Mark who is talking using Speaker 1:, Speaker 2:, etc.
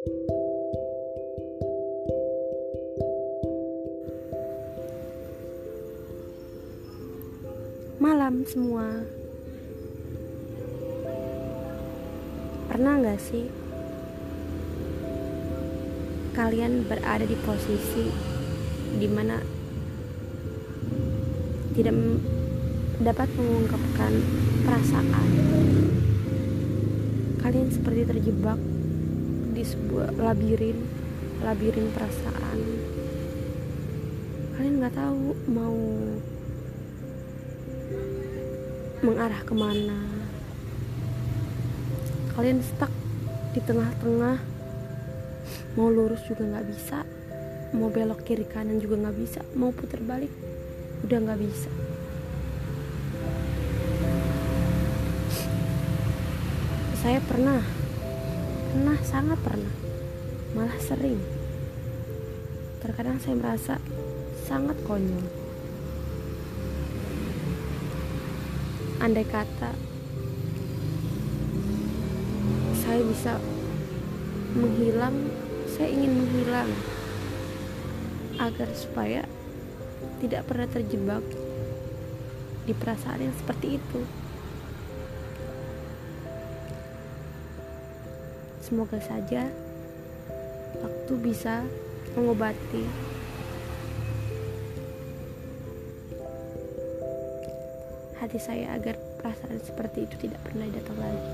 Speaker 1: Malam semua. Pernah gak sih kalian berada di posisi di mana tidak dapat mengungkapkan perasaan? Kalian seperti terjebak di sebuah labirin, labirin perasaan. Kalian nggak tahu mau mengarah ke mana. Kalian stuck di tengah-tengah. Mau lurus juga nggak bisa. Mau belok kiri kanan juga nggak bisa. Mau putar balik udah nggak bisa. Saya pernah pernah sangat pernah. Malah sering. Terkadang saya merasa sangat konyol. Andai kata saya bisa menghilang saya ingin menghilang agar supaya tidak pernah terjebak di perasaan yang seperti itu semoga saja waktu bisa mengobati hati saya agar perasaan seperti itu tidak pernah datang lagi.